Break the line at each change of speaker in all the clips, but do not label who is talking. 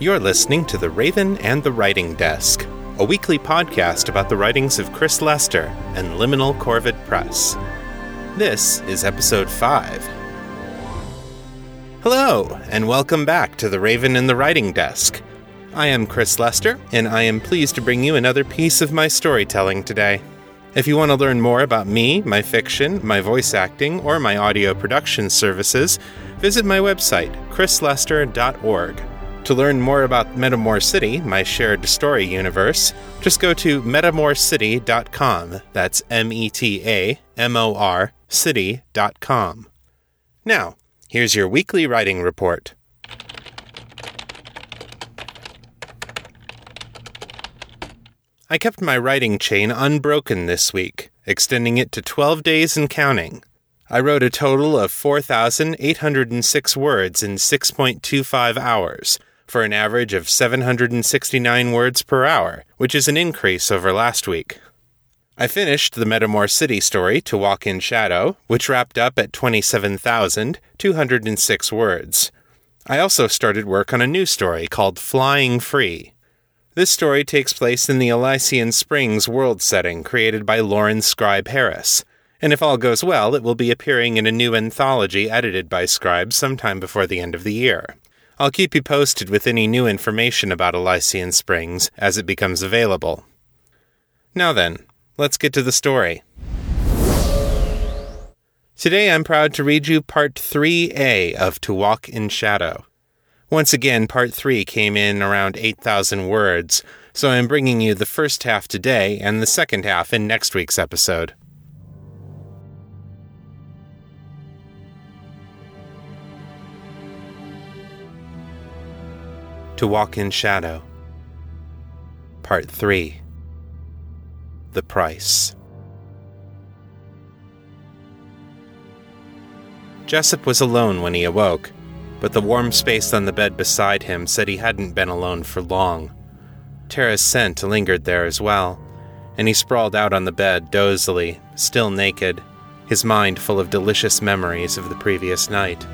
You're listening to The Raven and the Writing Desk, a weekly podcast about the writings of Chris Lester and Liminal Corvid Press. This is episode 5. Hello, and welcome back to The Raven and the Writing Desk. I am Chris Lester, and I am pleased to bring you another piece of my storytelling today. If you want to learn more about me, my fiction, my voice acting, or my audio production services, visit my website, chrislester.org. To learn more about Metamor City, my shared story universe, just go to metamorcity.com. That's M E T A M O R city.com. Now, here's your weekly writing report. I kept my writing chain unbroken this week, extending it to 12 days and counting. I wrote a total of 4,806 words in 6.25 hours, for an average of 769 words per hour, which is an increase over last week. I finished the Metamor City story, To Walk in Shadow, which wrapped up at 27,206 words. I also started work on a new story called Flying Free. This story takes place in the Elysian Springs world setting created by Lauren Scribe Harris, and if all goes well, it will be appearing in a new anthology edited by Scribe sometime before the end of the year. I'll keep you posted with any new information about Elysian Springs as it becomes available. Now then, let's get to the story. Today I'm proud to read you Part 3A of To Walk in Shadow. Once again, Part 3 came in around 8,000 words, so I'm bringing you the first half today and the second half in next week's episode. To Walk in Shadow. Part 3 The Price. Jessup was alone when he awoke, but the warm space on the bed beside him said he hadn't been alone for long. Tara's scent lingered there as well, and he sprawled out on the bed dozily, still naked, his mind full of delicious memories of the previous night.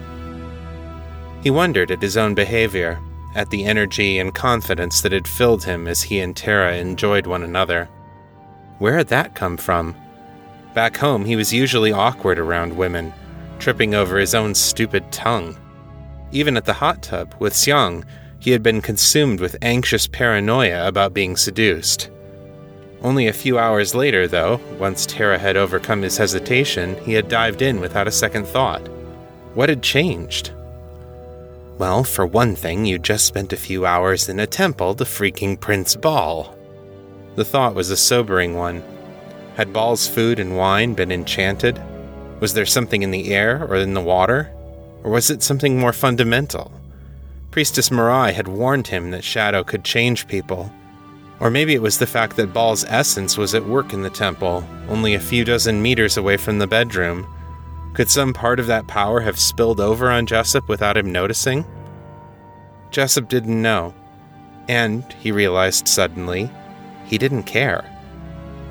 He wondered at his own behavior at the energy and confidence that had filled him as he and Tara enjoyed one another. Where had that come from? Back home, he was usually awkward around women, tripping over his own stupid tongue. Even at the hot tub with Xiang, he had been consumed with anxious paranoia about being seduced. Only a few hours later, though, once Tara had overcome his hesitation, he had dived in without a second thought. What had changed? Well, for one thing, you just spent a few hours in a temple to freaking Prince Ba'al. The thought was a sobering one. Had Ba'al's food and wine been enchanted? Was there something in the air or in the water? Or was it something more fundamental? Priestess Mirai had warned him that Shadow could change people. Or maybe it was the fact that Ba'al's essence was at work in the temple, only a few dozen meters away from the bedroom, could some part of that power have spilled over on Jessup without him noticing? Jessup didn't know. And, he realized suddenly, he didn't care.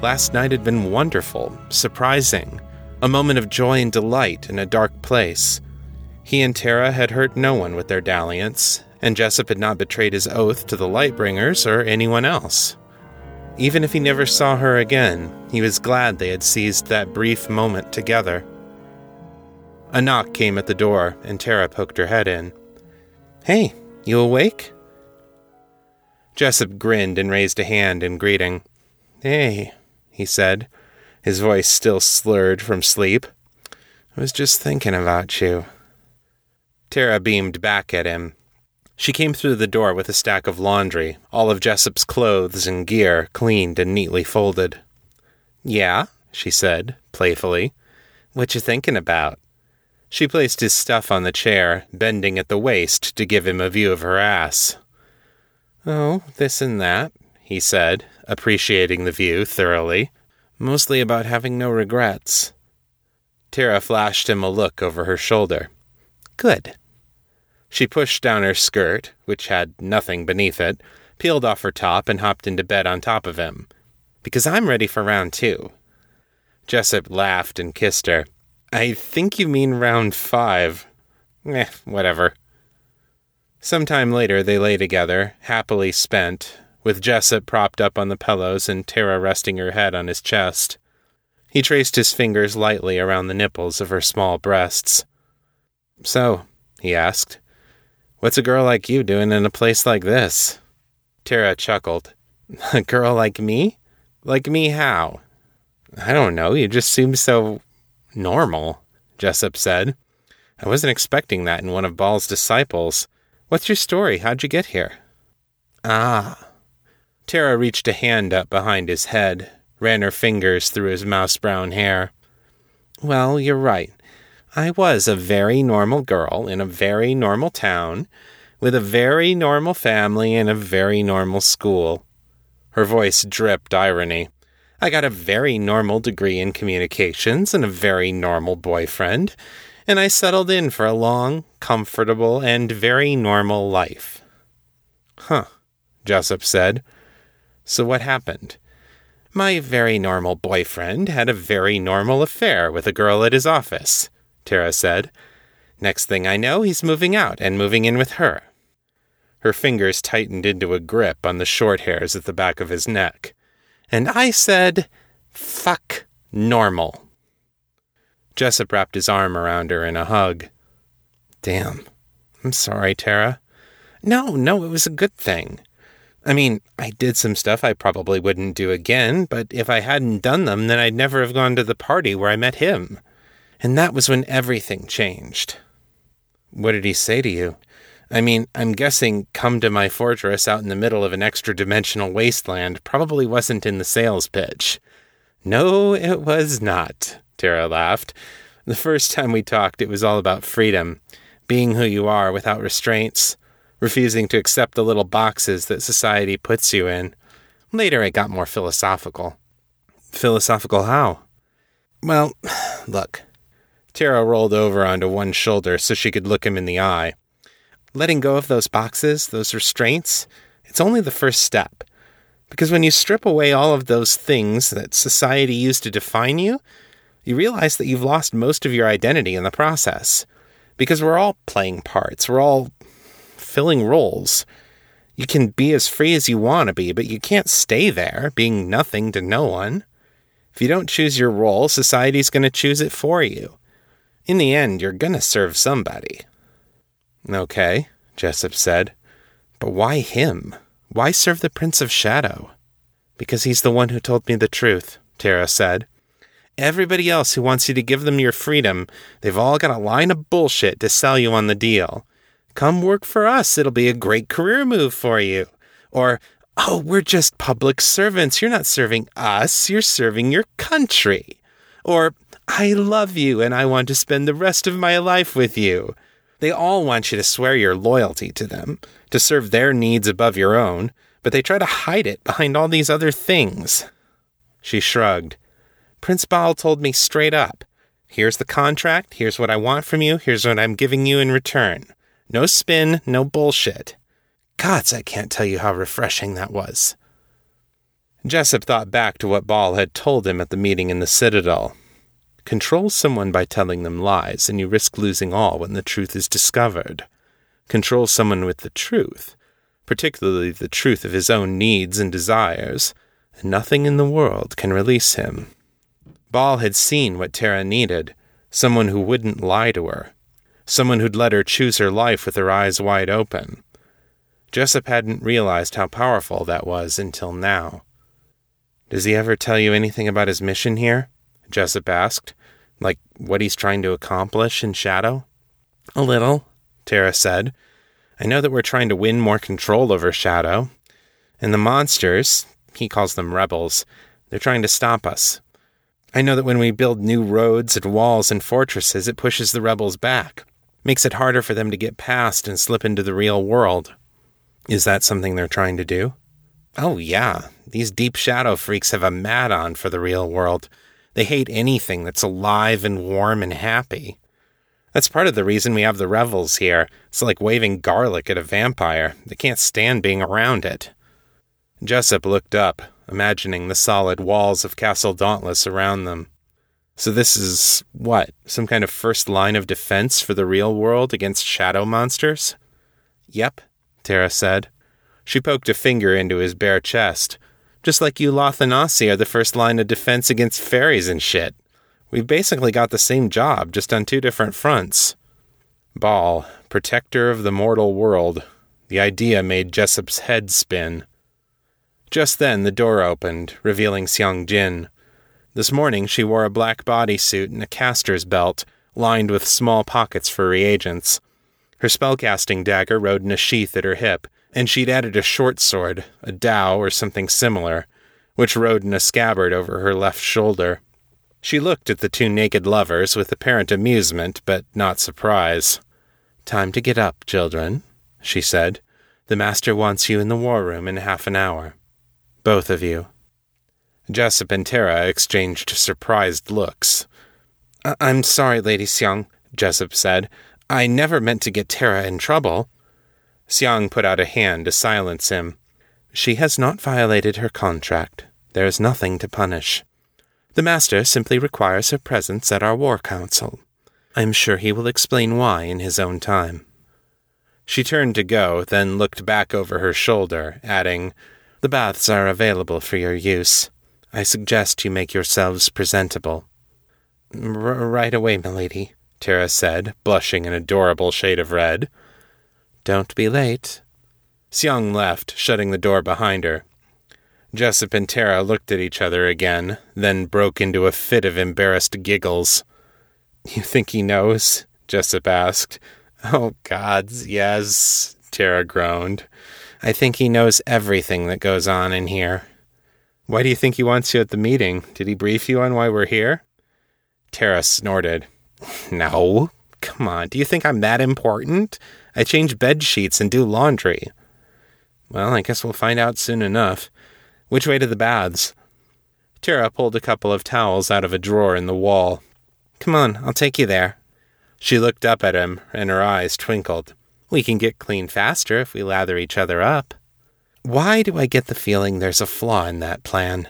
Last night had been wonderful, surprising, a moment of joy and delight in a dark place. He and Tara had hurt no one with their dalliance, and Jessup had not betrayed his oath to the Lightbringers or anyone else. Even if he never saw her again, he was glad they had seized that brief moment together. A knock came at the door, and Tara poked her head in. Hey, you awake? Jessup grinned and raised a hand in greeting. Hey, he said, his voice still slurred from sleep. I was just thinking about you. Tara beamed back at him. She came through the door with a stack of laundry, all of Jessup's clothes and gear cleaned and neatly folded. Yeah, she said, playfully. What you thinking about? She placed his stuff on the chair, bending at the waist to give him a view of her ass. Oh, this and that, he said, appreciating the view thoroughly. Mostly about having no regrets. Tara flashed him a look over her shoulder. Good. She pushed down her skirt, which had nothing beneath it, peeled off her top, and hopped into bed on top of him. Because I'm ready for round two. Jessup laughed and kissed her. I think you mean round five. Eh, whatever. Some time later, they lay together, happily spent, with Jessup propped up on the pillows and Tara resting her head on his chest. He traced his fingers lightly around the nipples of her small breasts. So, he asked, what's a girl like you doing in a place like this? Tara chuckled. A girl like me? Like me how? I don't know, you just seem so normal, Jessup said. I wasn't expecting that in one of Ba'al's disciples. What's your story? How'd you get here? Ah. Tara reached a hand up behind his head, ran her fingers through his mouse brown hair. Well, you're right. I was a very normal girl in a very normal town, with a very normal family and a very normal school. Her voice dripped irony. I got a very normal degree in communications and a very normal boyfriend, and I settled in for a long, comfortable, and very normal life. Huh, Jessup said. So what happened? My very normal boyfriend had a very normal affair with a girl at his office, Tara said. Next thing I know, he's moving out and moving in with her. Her fingers tightened into a grip on the short hairs at the back of his neck. And I said, fuck normal. Jessup wrapped his arm around her in a hug. Damn. I'm sorry, Tara. No, no, it was a good thing. I mean, I did some stuff I probably wouldn't do again, but if I hadn't done them, then I'd never have gone to the party where I met him. And that was when everything changed. What did he say to you? I mean, I'm guessing come to my fortress out in the middle of an extra dimensional wasteland probably wasn't in the sales pitch. No, it was not, Tara laughed. The first time we talked, it was all about freedom, being who you are without restraints refusing to accept the little boxes that society puts you in. Later, it got more philosophical. Philosophical how? Well, look. Tara rolled over onto one shoulder so she could look him in the eye. Letting go of those boxes, those restraints, it's only the first step. Because when you strip away all of those things that society used to define you, you realize that you've lost most of your identity in the process. Because we're all playing parts, we're all filling roles. You can be as free as you want to be, but you can't stay there, being nothing to no one. If you don't choose your role, society's going to choose it for you. In the end, you're going to serve somebody. Okay, Jessup said. But why him? Why serve the Prince of Shadow? Because he's the one who told me the truth, Tara said. Everybody else who wants you to give them your freedom, they've all got a line of bullshit to sell you on the deal. Come work for us. It'll be a great career move for you. Or, oh, we're just public servants. You're not serving us, you're serving your country. Or, I love you and I want to spend the rest of my life with you. They all want you to swear your loyalty to them, to serve their needs above your own, but they try to hide it behind all these other things. She shrugged. Prince Ba'al told me straight up here's the contract, here's what I want from you, here's what I'm giving you in return. No spin, no bullshit. Gods, I can't tell you how refreshing that was. Jessup thought back to what Ba'al had told him at the meeting in the Citadel. Control someone by telling them lies, and you risk losing all when the truth is discovered. Control someone with the truth, particularly the truth of his own needs and desires, and nothing in the world can release him. Ba'al had seen what Tara needed someone who wouldn't lie to her, someone who'd let her choose her life with her eyes wide open. Jessup hadn't realized how powerful that was until now. Does he ever tell you anything about his mission here? Jessup asked. Like what he's trying to accomplish in Shadow? A little, Tara said. I know that we're trying to win more control over Shadow. And the monsters, he calls them rebels, they're trying to stop us. I know that when we build new roads and walls and fortresses, it pushes the rebels back makes it harder for them to get past and slip into the real world. Is that something they're trying to do? Oh, yeah. These deep shadow freaks have a mad on for the real world. They hate anything that's alive and warm and happy. That's part of the reason we have the revels here. It's like waving garlic at a vampire. They can't stand being around it. Jessup looked up, imagining the solid walls of Castle Dauntless around them. So this is what? Some kind of first line of defense for the real world against shadow monsters? Yep, Tara said. She poked a finger into his bare chest. Just like you Lothanasi are the first line of defense against fairies and shit. We've basically got the same job, just on two different fronts. Ba'al, protector of the mortal world. The idea made Jessup's head spin. Just then the door opened, revealing Xiang Jin. This morning she wore a black bodysuit and a caster's belt, lined with small pockets for reagents. Her spellcasting dagger rode in a sheath at her hip, and she'd added a short sword, a dao or something similar, which rode in a scabbard over her left shoulder. She looked at the two naked lovers with apparent amusement, but not surprise. Time to get up, children, she said. The master wants you in the war room in half an hour. Both of you. Jessup and Tara exchanged surprised looks. I- I'm sorry, Lady Xiang, Jessup said. I never meant to get Tara in trouble. Xiang put out a hand to silence him. She has not violated her contract. There is nothing to punish. The Master simply requires her presence at our War Council. I am sure he will explain why in his own time. She turned to go, then looked back over her shoulder, adding, The baths are available for your use. I suggest you make yourselves presentable. R- right away, milady, Tara said, blushing an adorable shade of red. Don't be late. Xiang left, shutting the door behind her. Jessup and Tara looked at each other again, then broke into a fit of embarrassed giggles. You think he knows? Jessup asked. Oh, gods, yes, Tara groaned. I think he knows everything that goes on in here. Why do you think he wants you at the meeting? Did he brief you on why we're here? Tara snorted. No. Come on, do you think I'm that important? I change bed sheets and do laundry. Well, I guess we'll find out soon enough. Which way to the baths? Tara pulled a couple of towels out of a drawer in the wall. Come on, I'll take you there. She looked up at him, and her eyes twinkled. We can get clean faster if we lather each other up. Why do I get the feeling there's a flaw in that plan?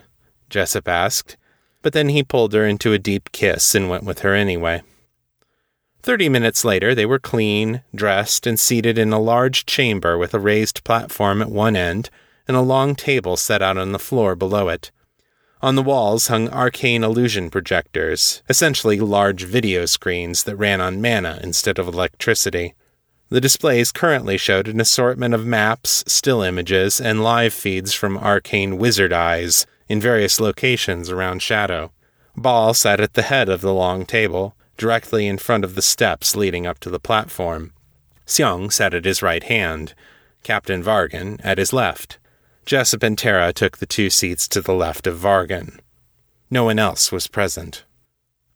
Jessup asked, but then he pulled her into a deep kiss and went with her anyway. Thirty minutes later, they were clean, dressed, and seated in a large chamber with a raised platform at one end and a long table set out on the floor below it. On the walls hung arcane illusion projectors, essentially large video screens that ran on mana instead of electricity. The displays currently showed an assortment of maps, still images, and live feeds from arcane wizard eyes in various locations around Shadow. Ba'al sat at the head of the long table, directly in front of the steps leading up to the platform. Xiang sat at his right hand, Captain Vargan at his left. Jessup and Tara took the two seats to the left of Vargan. No one else was present.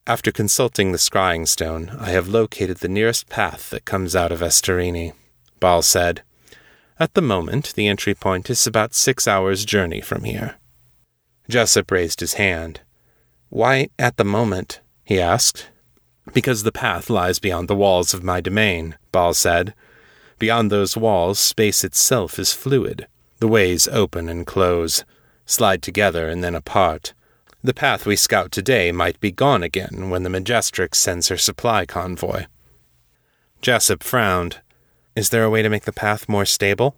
After consulting the scrying stone, I have located the nearest path that comes out of Estarini, Ba'al said. At the moment, the entry point is about six hours' journey from here. Jessup raised his hand. Why at the moment? he asked. Because the path lies beyond the walls of my domain, Ba'al said. Beyond those walls, space itself is fluid. The ways open and close, slide together and then apart. The path we scout today might be gone again when the Majestrix sends her supply convoy. Jessup frowned. Is there a way to make the path more stable?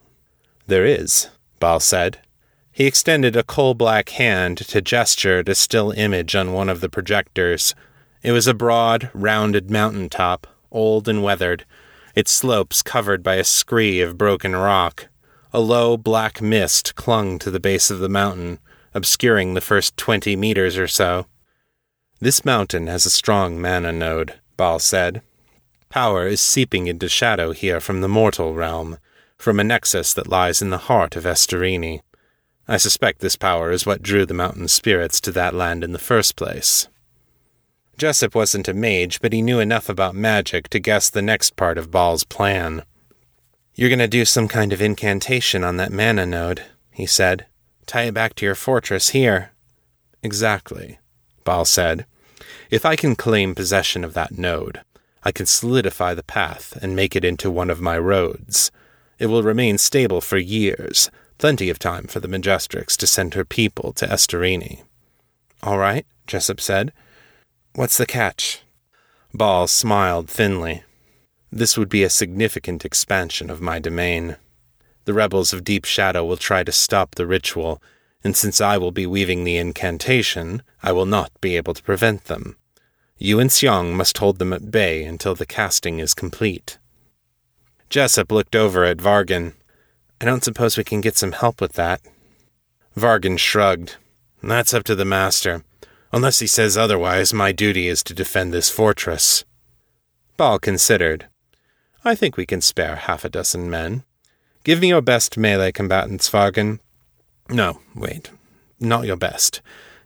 There is, Ba'al said. He extended a coal black hand to gesture a still image on one of the projectors. It was a broad, rounded mountain top, old and weathered, its slopes covered by a scree of broken rock. A low black mist clung to the base of the mountain, obscuring the first twenty meters or so. This mountain has a strong mana node, Ba'al said. Power is seeping into shadow here from the mortal realm, from a nexus that lies in the heart of Estarini. I suspect this power is what drew the mountain spirits to that land in the first place. Jessup wasn't a mage, but he knew enough about magic to guess the next part of Ba'al's plan. You're going to do some kind of incantation on that mana node, he said. Tie it back to your fortress here. Exactly, Ba'al said. If I can claim possession of that node, I can solidify the path and make it into one of my roads. It will remain stable for years, plenty of time for the Majestrix to send her people to Estarini. All right, Jessup said. What's the catch? Ba'al smiled thinly. This would be a significant expansion of my domain. The rebels of Deep Shadow will try to stop the ritual, and since I will be weaving the incantation, I will not be able to prevent them. You and Xiang must hold them at bay until the casting is complete. Jessup looked over at Vargan. I don't suppose we can get some help with that. Vargan shrugged. That's up to the master. Unless he says otherwise, my duty is to defend this fortress. Ba'al considered. I think we can spare half a dozen men. Give me your best melee combatants, Vargan. No, wait. Not your best.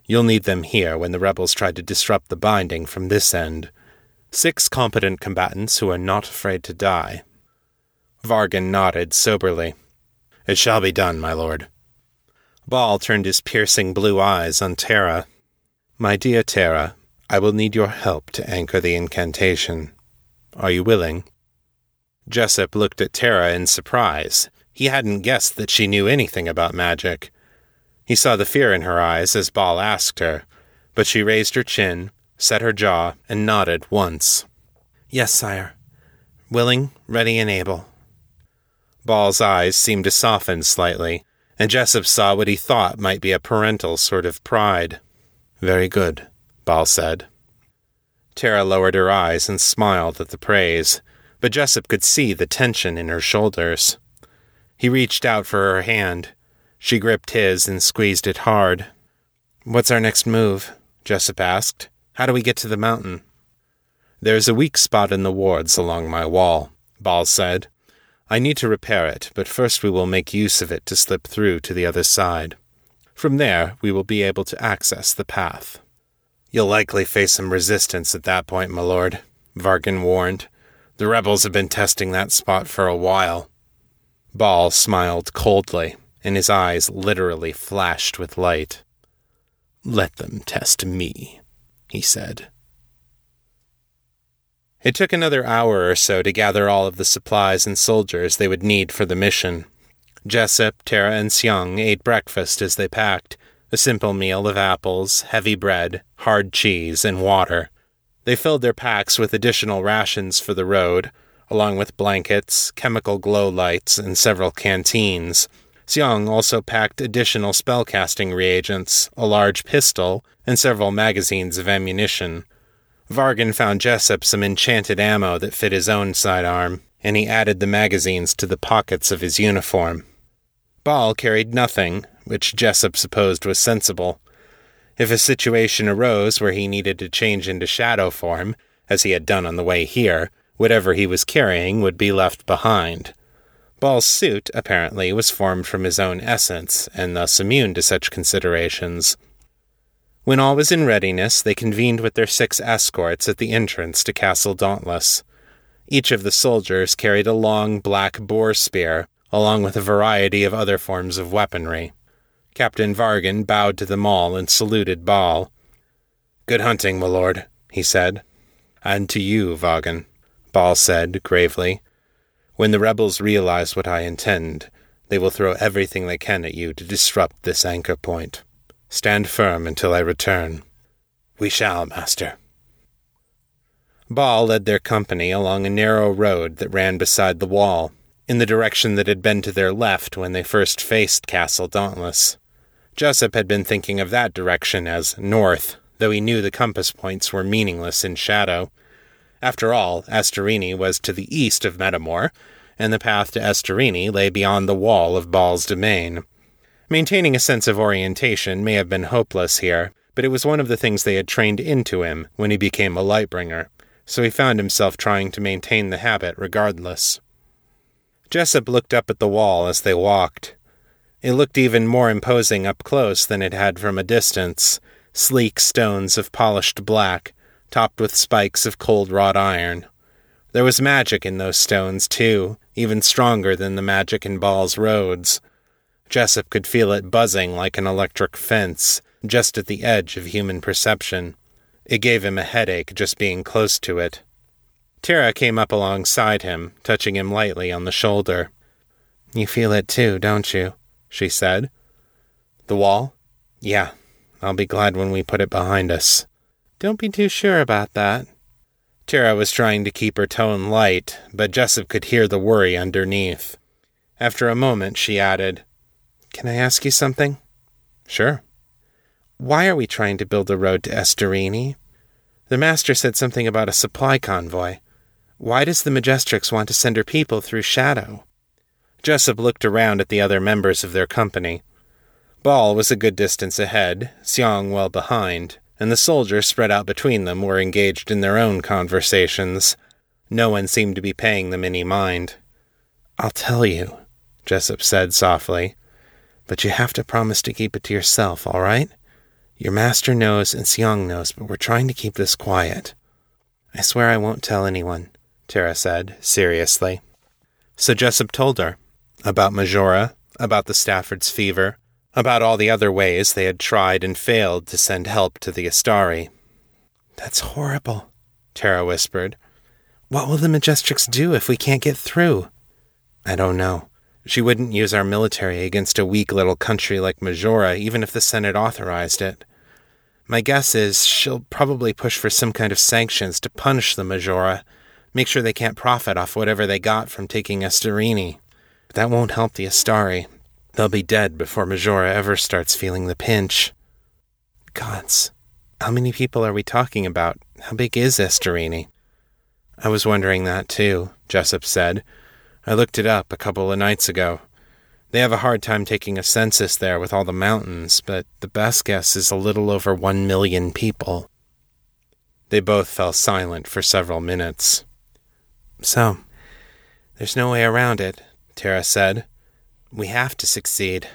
You'll need them here when the rebels try to disrupt the binding from this end. Six competent combatants who are not afraid to die. Vargan nodded soberly. It shall be done, my lord. Ba'al turned his piercing blue eyes on Tara. My dear Tara, I will need your help to anchor the incantation. Are you willing? Jessup looked at Tara in surprise. He hadn't guessed that she knew anything about magic. He saw the fear in her eyes as Ba'al asked her, but she raised her chin, set her jaw, and nodded once. Yes, sire. Willing, ready, and able. Ba'al's eyes seemed to soften slightly, and Jessup saw what he thought might be a parental sort of pride. Very good, Ba'al said. Tara lowered her eyes and smiled at the praise, but Jessup could see the tension in her shoulders. He reached out for her hand, she gripped his and squeezed it hard. What's our next move? Jessup asked. How do we get to the mountain? There's a weak spot in the wards along my wall, Ba'al said. I need to repair it, but first we will make use of it to slip through to the other side. From there, we will be able to access the path. You'll likely face some resistance at that point, my lord, Vargan warned. The rebels have been testing that spot for a while. Ba'al smiled coldly and his eyes literally flashed with light. Let them test me, he said. It took another hour or so to gather all of the supplies and soldiers they would need for the mission. Jessup, Tara, and Xiang ate breakfast as they packed a simple meal of apples, heavy bread, hard cheese, and water. They filled their packs with additional rations for the road, along with blankets, chemical glow lights, and several canteens Xiang also packed additional spellcasting reagents, a large pistol, and several magazines of ammunition. Vargan found Jessup some enchanted ammo that fit his own sidearm, and he added the magazines to the pockets of his uniform. Ba'al carried nothing, which Jessup supposed was sensible. If a situation arose where he needed to change into shadow form, as he had done on the way here, whatever he was carrying would be left behind. Ba'al's suit, apparently, was formed from his own essence, and thus immune to such considerations. When all was in readiness, they convened with their six escorts at the entrance to Castle Dauntless. Each of the soldiers carried a long black boar spear, along with a variety of other forms of weaponry. Captain Vargan bowed to them all and saluted Ba'al. Good hunting, my lord, he said. And to you, Vargan, Ba'al said gravely. When the rebels realize what I intend, they will throw everything they can at you to disrupt this anchor point. Stand firm until I return. We shall, master. Ba'al led their company along a narrow road that ran beside the wall, in the direction that had been to their left when they first faced Castle Dauntless. Jessup had been thinking of that direction as north, though he knew the compass points were meaningless in shadow. After all, Estarini was to the east of Metamor, and the path to Estarini lay beyond the wall of Ba'al's domain. Maintaining a sense of orientation may have been hopeless here, but it was one of the things they had trained into him when he became a Lightbringer, so he found himself trying to maintain the habit regardless. Jessup looked up at the wall as they walked. It looked even more imposing up close than it had from a distance sleek stones of polished black, topped with spikes of cold wrought iron. There was magic in those stones, too, even stronger than the magic in Ba'al's roads. Jessup could feel it buzzing like an electric fence, just at the edge of human perception. It gave him a headache just being close to it. Tara came up alongside him, touching him lightly on the shoulder. You feel it too, don't you? she said. The wall? Yeah. I'll be glad when we put it behind us. Don't be too sure about that. Tara was trying to keep her tone light, but Jessup could hear the worry underneath. After a moment, she added, Can I ask you something? Sure. Why are we trying to build a road to Estarini? The Master said something about a supply convoy. Why does the Majestrix want to send her people through Shadow? Jessup looked around at the other members of their company. Ba'al was a good distance ahead, Xiang well behind, and the soldiers spread out between them were engaged in their own conversations. No one seemed to be paying them any mind. I'll tell you, Jessup said softly, but you have to promise to keep it to yourself, all right? Your master knows and Xiang knows, but we're trying to keep this quiet. I swear I won't tell anyone, Tara said, seriously. So Jessup told her about Majora, about the Stafford's fever, about all the other ways they had tried and failed to send help to the Astari. That's horrible, Tara whispered. What will the Majestrix do if we can't get through? I don't know. She wouldn't use our military against a weak little country like Majora, even if the Senate authorized it. My guess is she'll probably push for some kind of sanctions to punish the Majora, make sure they can't profit off whatever they got from taking Estarini. But that won't help the Astari. They'll be dead before Majora ever starts feeling the pinch. Gods, how many people are we talking about? How big is Estarini? I was wondering that too, Jessup said. I looked it up a couple of nights ago. They have a hard time taking a census there with all the mountains, but the best guess is a little over one million people. They both fell silent for several minutes. So, there's no way around it, Tara said. We have to succeed.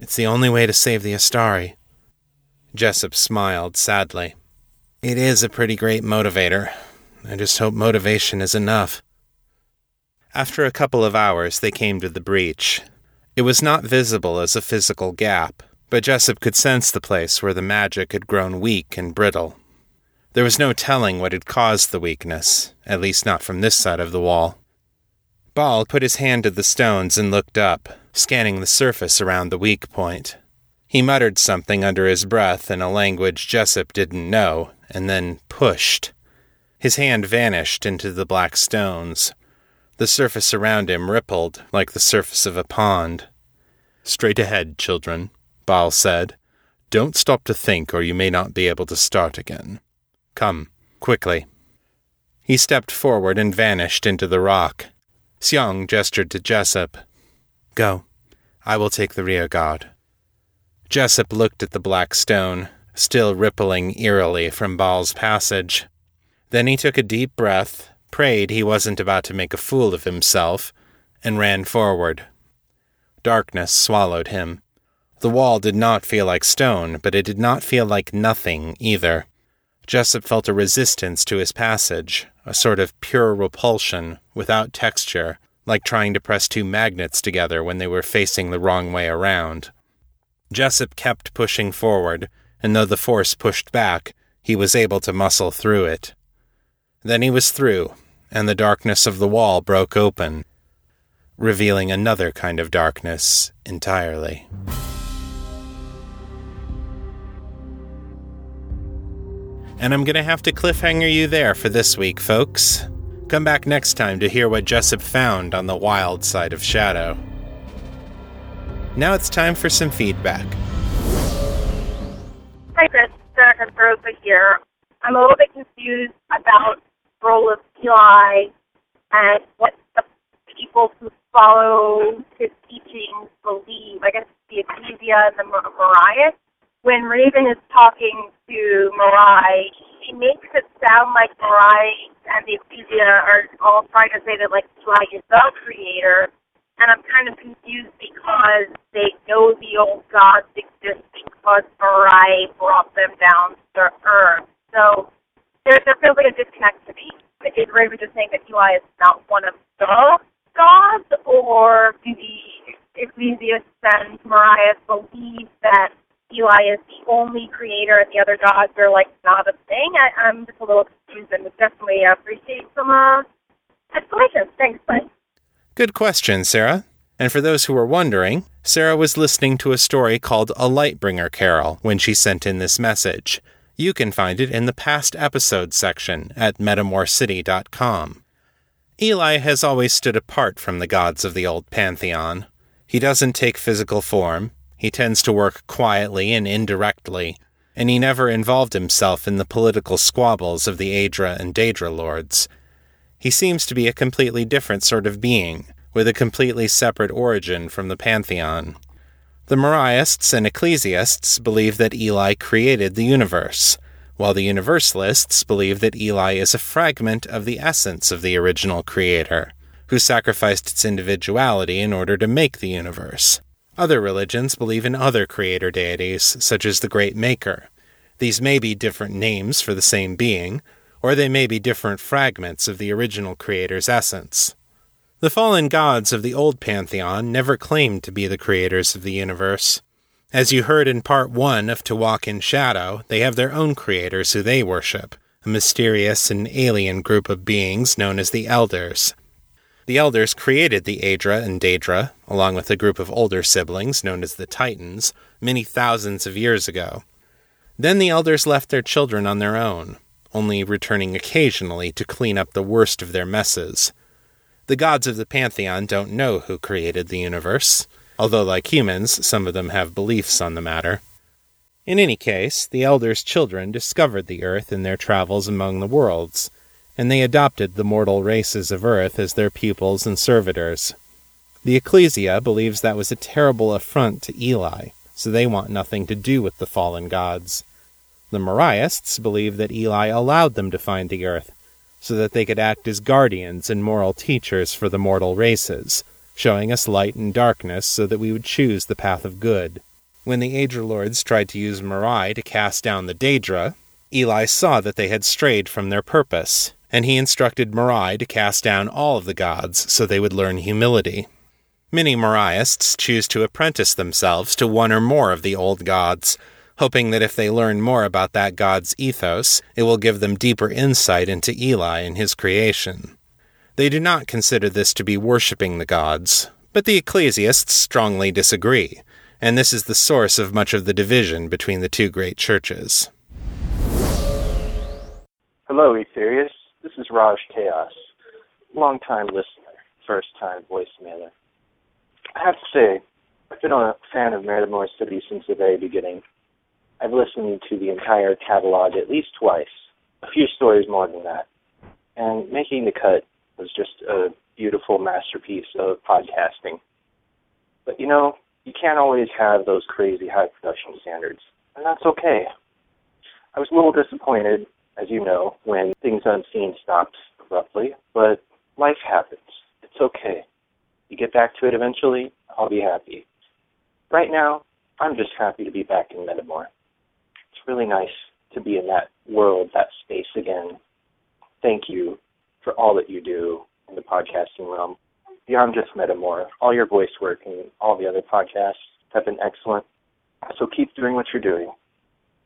It's the only way to save the Astari. Jessup smiled sadly. It is a pretty great motivator. I just hope motivation is enough. After a couple of hours, they came to the breach. It was not visible as a physical gap, but Jessup could sense the place where the magic had grown weak and brittle. There was no telling what had caused the weakness, at least not from this side of the wall. Ba'al put his hand to the stones and looked up, scanning the surface around the weak point. He muttered something under his breath in a language Jessup didn't know, and then pushed. His hand vanished into the black stones. The surface around him rippled like the surface of a pond. Straight ahead, children, Ba'al said. Don't stop to think, or you may not be able to start again. Come, quickly. He stepped forward and vanished into the rock. Xiang gestured to Jessup. Go. I will take the rear guard. Jessup looked at the black stone, still rippling eerily from Ba'al's passage. Then he took a deep breath, prayed he wasn't about to make a fool of himself, and ran forward. Darkness swallowed him. The wall did not feel like stone, but it did not feel like nothing either. Jessup felt a resistance to his passage, a sort of pure repulsion, without texture, like trying to press two magnets together when they were facing the wrong way around. Jessup kept pushing forward, and though the force pushed back, he was able to muscle through it. Then he was through, and the darkness of the wall broke open, revealing another kind of darkness entirely. And I'm going to have to cliffhanger you there for this week, folks. Come back next time to hear what Jessup found on the wild side of Shadow. Now it's time for some feedback.
Hi, Chris. Sarah Rosa here. I'm a little bit confused about the role of Eli and what the people who follow his teachings believe. I guess the Ecclesia and the Mariah when Raven is talking to Mirai, she makes it sound like Mirai and the Ecclesia are all trying to say that like Eli is the creator, and I'm kind of confused because they know the old gods exist because Mirai brought them down to Earth. So there, there feels like a disconnect to me. Is Raven just saying that Eli is not one of the gods, or do the Ecclesia and Mariah believe that Eli is the only creator and the other gods are like not a thing. I, I'm just a little confused and would definitely appreciate some uh, explanation. Thanks, bye.
Good question, Sara. And for those who were wondering, Sara was listening to a story called A Lightbringer Carol when she sent in this message. You can find it in the past episodes section at metamorcity.com. Eli has always stood apart from the gods of the old pantheon. He doesn't take physical form, he tends to work quietly and indirectly, and he never involved himself in the political squabbles of the Aedra and Daedra lords. He seems to be a completely different sort of being, with a completely separate origin from the pantheon. The Maraists and Ecclesiasts believe that Eli created the universe, while the Universalists believe that Eli is a fragment of the essence of the original creator, who sacrificed its individuality in order to make the universe. Other religions believe in other creator deities, such as the Great Maker. These may be different names for the same being, or they may be different fragments of the original creator's essence. The fallen gods of the old pantheon never claimed to be the creators of the universe. As you heard in part one of To Walk in Shadow, they have their own creators who they worship, a mysterious and alien group of beings known as the Elders. The Elders created the Aedra and Daedra, along with a group of older siblings known as the Titans, many thousands of years ago. Then the Elders left their children on their own, only returning occasionally to clean up the worst of their messes. The gods of the pantheon don't know who created the universe, although, like humans, some of them have beliefs on the matter. In any case, the Elders' children discovered the earth in their travels among the worlds and they adopted the mortal races of earth as their pupils and servitors. The Ecclesia believes that was a terrible affront to Eli, so they want nothing to do with the fallen gods. The Maraists believe that Eli allowed them to find the earth, so that they could act as guardians and moral teachers for the mortal races, showing us light and darkness so that we would choose the path of good. When the Aedra Lords tried to use Marai to cast down the Daedra, Eli saw that they had strayed from their purpose, and he instructed Marai to cast down all of the gods so they would learn humility. Many Maraists choose to apprentice themselves to one or more of the old gods, hoping that if they learn more about that god's ethos, it will give them deeper insight into Eli and his creation. They do not consider this to be worshipping the gods, but the ecclesiasts strongly disagree, and this is the source of much of the division between the two great churches.
Hello, Etherius. This is Raj Chaos, long-time listener, first-time voicemailer. I have to say, I've been a fan of Metamor City since the very beginning. I've listened to the entire catalog at least twice, a few stories more than that. And making the cut was just a beautiful masterpiece of podcasting. But you know, you can't always have those crazy high production standards, and that's okay. I was a little disappointed as you know, when Things Unseen stops abruptly, but life happens. It's okay. You get back to it eventually, I'll be happy. Right now, I'm just happy to be back in Metamor. It's really nice to be in that world, that space again. Thank you for all that you do in the podcasting realm. Beyond just Metamor, all your voice work and all the other podcasts have been excellent. So keep doing what you're doing.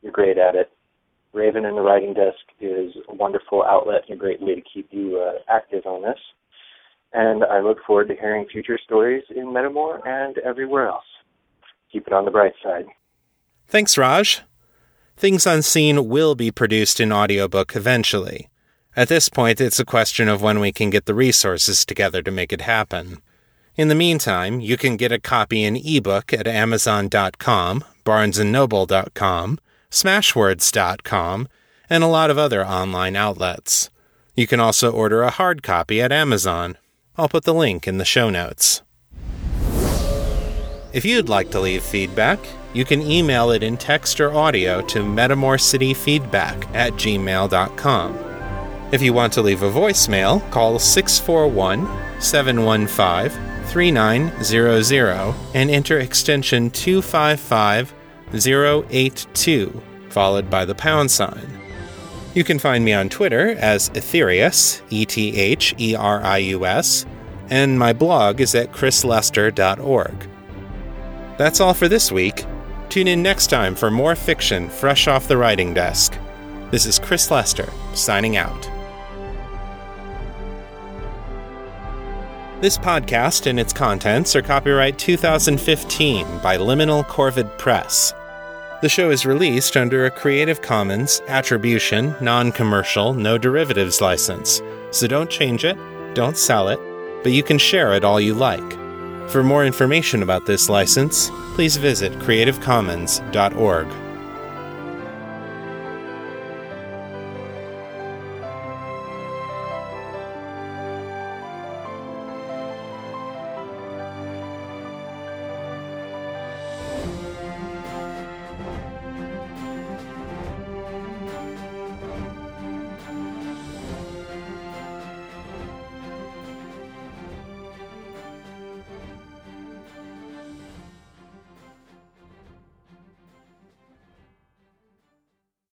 You're great at it. Raven and the Writing Desk is a wonderful outlet and a great way to keep you uh, active on this. And I look forward to hearing future stories in Metamor and everywhere else. Keep it on the bright side.
Thanks, Raj. Things Unseen will be produced in audiobook eventually. At this point, it's a question of when we can get the resources together to make it happen. In the meantime, you can get a copy in ebook at amazon.com, barnesandnoble.com, Smashwords.com, and a lot of other online outlets. You can also order a hard copy at Amazon. I'll put the link in the show notes. If you'd like to leave feedback, you can email it in text or audio to metamorcityfeedback at gmail.com. If you want to leave a voicemail, call 641 715 3900 and enter extension 255 082, followed by the pound sign. You can find me on Twitter as Etherius, E T H E R I U S, and my blog is at chrislester.org. That's all for this week. Tune in next time for more fiction fresh off the writing desk. This is Chris Lester, signing out. This podcast and its contents are copyright 2015 by Liminal Corvid Press. The show is released under a Creative Commons Attribution, Non Commercial, No Derivatives license, so don't change it, don't sell it, but you can share it all you like. For more information about this license, please visit creativecommons.org.